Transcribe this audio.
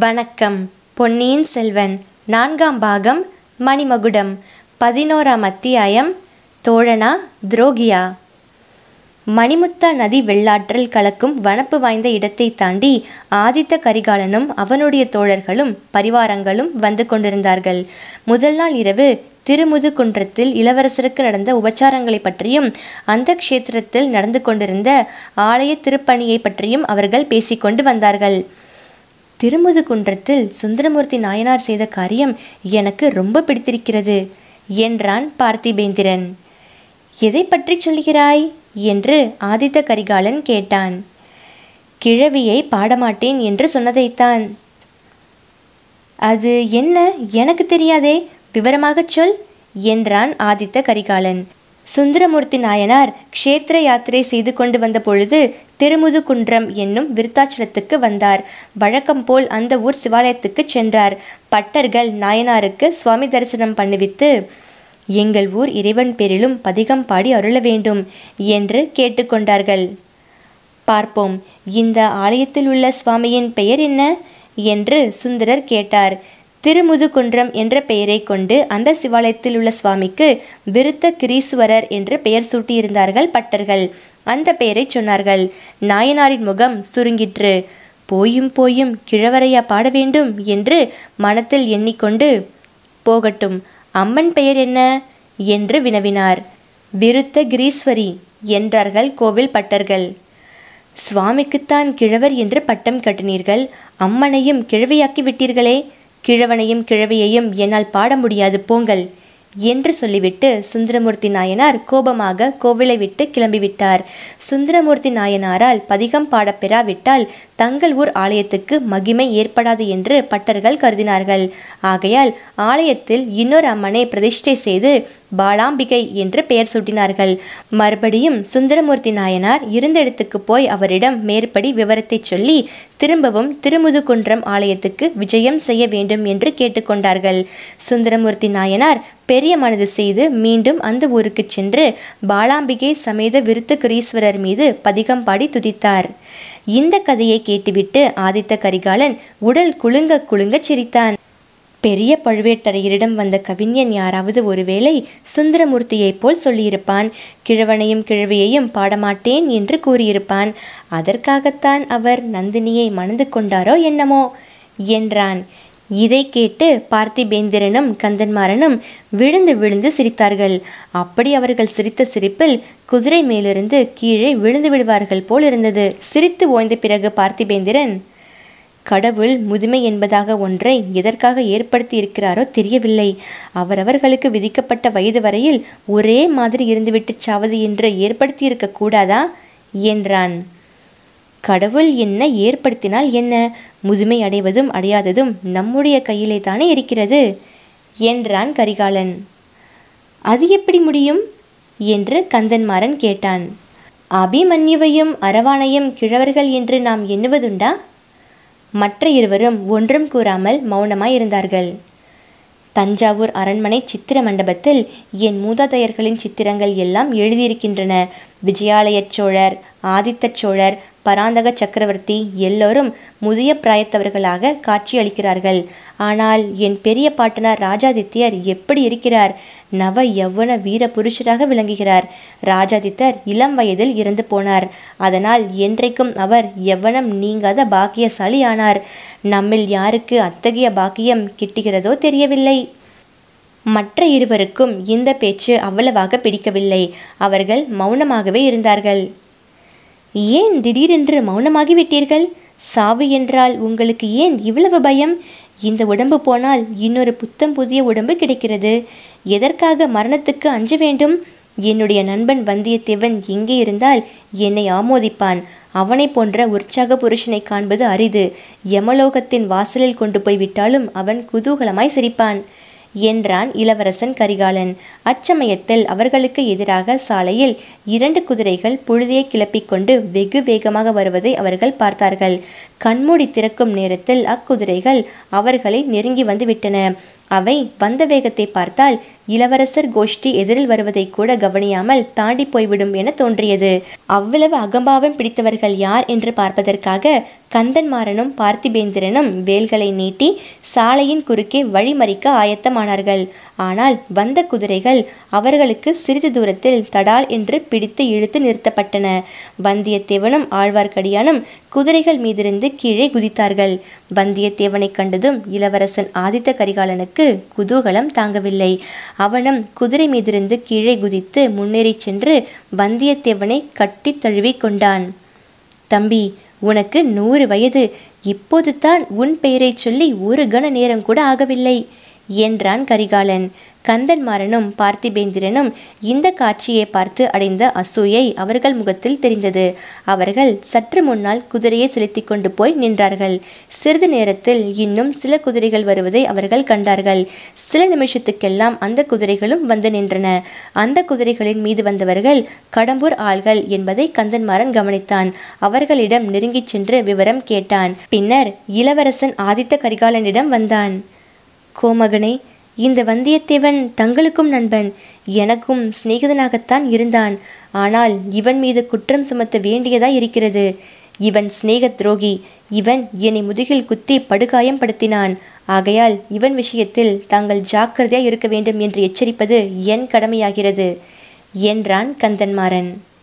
வணக்கம். பொன்னியின் செல்வன் நான்காம் பாகம் மணிமகுடம் பதினோராம் அத்தியாயம் தோழனா துரோகியா. மணிமுத்தா நதி வெள்ளாற்றல் கலக்கும் வனப்பு வாய்ந்த இடத்தை தாண்டி ஆதித்த கரிகாலனும் அவனுடைய தோழர்களும் பரிவாரங்களும் வந்து கொண்டிருந்தார்கள். முதல் நாள் இரவு திருமுதுகுன்றத்தில் இளவரசருக்கு நடந்த உபச்சாரங்களை பற்றியும் அந்த க்ஷேத்திரத்தில் நடந்து கொண்டிருந்த ஆலய திருப்பணியை பற்றியும் அவர்கள் பேசிக்கொண்டு வந்தார்கள். திருமுதுகுன்றத்தில் சுந்தரமூர்த்தி நாயனார் செய்த காரியம் எனக்கு ரொம்ப பிடித்திருக்கிறது என்றான் பார்த்திபேந்திரன். எதை பற்றி சொல்கிறாய் என்று ஆதித்த கரிகாலன் கேட்டான். கிழவியை பாடமாட்டேன் என்று சொன்னதைத்தான். அது என்ன? எனக்கு தெரியாதே. விவரமாகச் சொல் என்றான் ஆதித்த கரிகாலன். சுந்தரமூர்த்தி நாயனார் க்ஷேத்திர யாத்திரை செய்து கொண்டு வந்த பொழுது திருமுதுகுன்றம் என்னும் விருத்தாச்சலத்துக்கு வந்தார். வழக்கம் போல் அந்த ஊர் சிவாலயத்துக்கு சென்றார். பட்டர்கள் நாயனாருக்கு சுவாமி தரிசனம் பண்ணிவித்து எங்கள் ஊர் இறைவன் பேரிலும் பதிகம் பாடி அருள வேண்டும் என்று கேட்டுக்கொண்டார்கள் பார்ப்போம் இந்த ஆலயத்தில் உள்ள சுவாமியின் பெயர் என்ன? என்று சுந்தரர் கேட்டார். திருமுதுகுன்றம் என்ற பெயரை கொண்டு அந்த சிவாலயத்தில் உள்ள சுவாமிக்கு விருத்த கிரீஸ்வரர் என்று பெயர் சூட்டியிருந்தார்கள் பட்டர்கள். அந்த பெயரை சொன்னார்கள். நாயனாரின் முகம் சுருங்கிற்று. போயும் போயும் கிழவரையா பாட வேண்டும்? என்று மனத்தில் எண்ணிக்கொண்டு போகட்டும் அம்மன் பெயர் என்ன? என்று வினவினார். விருத்த கிரீஸ்வரி என்றார்கள் கோவில் பட்டர்கள். சுவாமிக்குத்தான் கிழவர் என்று பட்டம் கட்டினீர்கள். அம்மனையும் கிழவையாக்கி விட்டீர்களே! கிழவனையும் கிழவியையும் என்னால் பாட முடியாது போங்கள் என்று சொல்லிவிட்டு சுந்தரமூர்த்தி நாயனார் கோபமாக கோவிலை விட்டு கிளம்பிவிட்டார். சுந்தரமூர்த்தி நாயனாரால் பதிகம் பாடப்பெறாவிட்டால் தங்கள் ஊர் ஆலயத்துக்கு மகிமை ஏற்படாது என்று பட்டர்கள் கருதினார்கள். ஆகையால் ஆலயத்தில் இன்னொரு அம்மனை பிரதிஷ்டை செய்து பாலாம்பிகை என்று பெயர் சூட்டினார்கள். மறுபடியும் சுந்தரமூர்த்தி நாயனார் இருந்த இடத்துக்கு போய் அவரிடம் மேற்படி விவரத்தை சொல்லி திரும்பவும் திருமுதுகுன்றம் ஆலயத்துக்கு விஜயம் செய்ய வேண்டும் என்று கேட்டுக்கொண்டார்கள் சுந்தரமூர்த்தி நாயனார் பெரிய மனது செய்து மீண்டும் அந்த ஊருக்கு சென்று பாலாம்பிகை சமேத விருத்தகிரீஸ்வரர் மீது பதிகம் பாடி துதித்தார். இந்த கதையை கேட்டுவிட்டு ஆதித்த கரிகாலன் உடல் குலுங்க குலுங்க சிரித்தான். பெரிய பழுவேட்டரையரிடம் வந்த கவிஞன் யாராவது ஒருவேளை சுந்தரமூர்த்தியைப் போல் சொல்லியிருப்பான் கிழவனையும் கிழவியையும் பாடமாட்டேன் என்று கூறியிருப்பான். அதற்காகத்தான் அவர் நந்தினியை மணந்து கொண்டாரோ என்னமோ? என்றான். இதை கேட்டு பார்த்திபேந்திரனும் கந்தன்மாரனும் விழுந்து விழுந்து சிரித்தார்கள். அப்படி அவர்கள் சிரித்த சிரிப்பில் குதிரை மேலிருந்து கீழே விழுந்து விடுவார்கள் போல் இருந்தது. சிரித்து ஓய்ந்த பிறகு பார்த்திபேந்திரன் கடவுள் முதுமை என்பதாக ஒன்றை எதற்காக ஏற்படுத்தி இருக்கிறாரோ தெரியவில்லை. அவரவர்களுக்கு விதிக்கப்பட்ட வயது வரையில் ஒரே மாதிரி இருந்துவிட்டு சாவது என்று ஏற்படுத்தி இருக்கக்கூடாதா என்றான். கடவுள் என்ன ஏற்படுத்தினால் என்ன? முதுமை அடைவதும் அடையாததும் நம்முடைய கையிலே தானே இருக்கிறது? என்றான் கரிகாலன். அது எப்படி முடியும்? என்று கந்தன்மாறன் கேட்டான். அபிமன்யுவையும் அரவானையும் கிழவர்கள் என்று நாம் எண்ணுவதுண்டா? மற்ற இருவரும் ஒன்றும் கூறாமல் மௌனமாயிருந்தார்கள். தஞ்சாவூர் அரண்மனை சித்திர மண்டபத்தில் என் மூதாதையர்களின் சித்திரங்கள் எல்லாம் எழுதியிருக்கின்றன. விஜயாலய சோழர் ஆதித்த சோழர் பராந்தக சக்கரவர்த்தி எல்லோரும் முதிய பிராயத்தவர்களாக காட்சியளிக்கிறார்கள். ஆனால் என் பெரிய பாட்டனார் ராஜாதித்யர் எப்படி இருக்கிறார்? நவ யவ்வன வீர புருஷராக விளங்குகிறார். ராஜாதித்தர் இளம் வயதில் இறந்து போனார். அதனால் என்றைக்கும் அவர் எவ்வனம் நீங்காத பாக்கியசாலி ஆனார் நம்மில் யாருக்கு அத்தகைய பாக்கியம் கிட்டுகிறதோ தெரியவில்லை. மற்ற இருவருக்கும் இந்த பேச்சு அவ்வளவாக பிடிக்கவில்லை. அவர்கள் மௌனமாகவே இருந்தார்கள். ஏன் திடீரென்று மௌனமாகிவிட்டீர்கள்? சாவு என்றால் உங்களுக்கு ஏன் இவ்வளவு பயம்? இந்த உடம்பு போனால் இன்னொரு புத்தம் புதிய உடம்பு கிடைக்கிறது. எதற்காக மரணத்துக்கு அஞ்ச வேண்டும்? என்னுடைய நண்பன் வந்தியத்தேவன் எங்கே இருந்தால் என்னை ஆமோதிப்பான். அவனை போன்ற உற்சாக புருஷனை காண்பது அரிது. யமலோகத்தின் வாசலில் கொண்டு போய் விட்டாலும் அவன் குதூகலமாய் சிரிப்பான். என்றான் இளவரசன் கரிகாலன். அச்சமயத்தில் அவர்களுக்கு எதிராக சாலையில் இரண்டு குதிரைகள் புழுதியை கிளப்பிக்கொண்டு வெகு வேகமாக வருவதை அவர்கள் பார்த்தார்கள். கண்மூடி திறக்கும் நேரத்தில் அக்குதிரைகள் அவர்களை நெருங்கி வந்து விட்டன அவை வந்த வேகத்தை பார்த்தால் இளவரசர் கோஷ்டி எதிரில் வருவதை கூட கவனியாமல் தாண்டி போய்விடும் என தோன்றியது. அவ்வளவு அகம்பாவம் பிடித்தவர்கள் யார் என்று பார்ப்பதற்காக கந்தன்மாறனும் பார்த்திபேந்திரனும் வேல்களை நீட்டி சாலையின் குறுக்கே வழிமறிக்க ஆயத்தமானார்கள். ஆனால் வந்த குதிரைகள் அவர்களுக்கு சிறிது தூரத்தில் தடால் என்று பிடித்து இழுத்து நிறுத்தப்பட்டன. வந்தியத்தேவனும் ஆழ்வார்க்கடியானும் குதிரைகள் மீதிருந்து கீழே குதித்தார்கள். வந்தியத்தேவனை கண்டதும் இளவரசன் ஆதித்த கரிகாலனுக்கு குதூகலம் தாங்கவில்லை. அவனும் குதிரை மீதிருந்து கீழே குதித்து முன்னேறிச் சென்று வந்தியத்தேவனை கட்டி தழுவி கொண்டான். தம்பி உனக்கு நூறு வயது. இப்போது தான் உன் பெயரைச் சொல்லி ஒரு கண நேரம் கூட ஆகவில்லை. என்றான் கரிகாலன். கந்தன்மாறனும் பார்த்திபேந்திரனும் இந்த காட்சியை பார்த்து அடைந்த அசூயை அவர்கள் முகத்தில் தெரிந்தது. அவர்கள் சற்று முன்னால் குதிரையை செலுத்தி கொண்டு போய் நின்றார்கள். சிறிது நேரத்தில் இன்னும் சில குதிரைகள் வருவதை அவர்கள் கண்டார்கள். சில நிமிஷத்துக்கெல்லாம் அந்த குதிரைகளும் வந்து நின்றன. அந்த குதிரைகளின் மீது வந்தவர்கள் கடம்பூர் ஆள்கள் என்பதை கந்தன்மாறன் கவனித்தான். அவர்களிடம் நெருங்கிச் சென்று விவரம் கேட்டான். பின்னர் இளவரசன் ஆதித்த கரிகாலனிடம் வந்தான். கோமகனே இந்த வந்தியத்தேவன் தங்களுக்கும் நண்பன். எனக்கும் சிநேகிதனாகத்தான் இருந்தான். ஆனால் இவன் மீது குற்றம் சுமத்த வேண்டியதாய் இருக்கிறது. இவன் சிநேக துரோகி. இவன் என்னை முதுகில் குத்தி படுகாயம் படுத்தினான். ஆகையால் இவன் விஷயத்தில் தாங்கள் ஜாக்கிரதையாய் இருக்க வேண்டும் என்று எச்சரிப்பது என் கடமையாகிறது என்றான் கந்தன்மாறன்.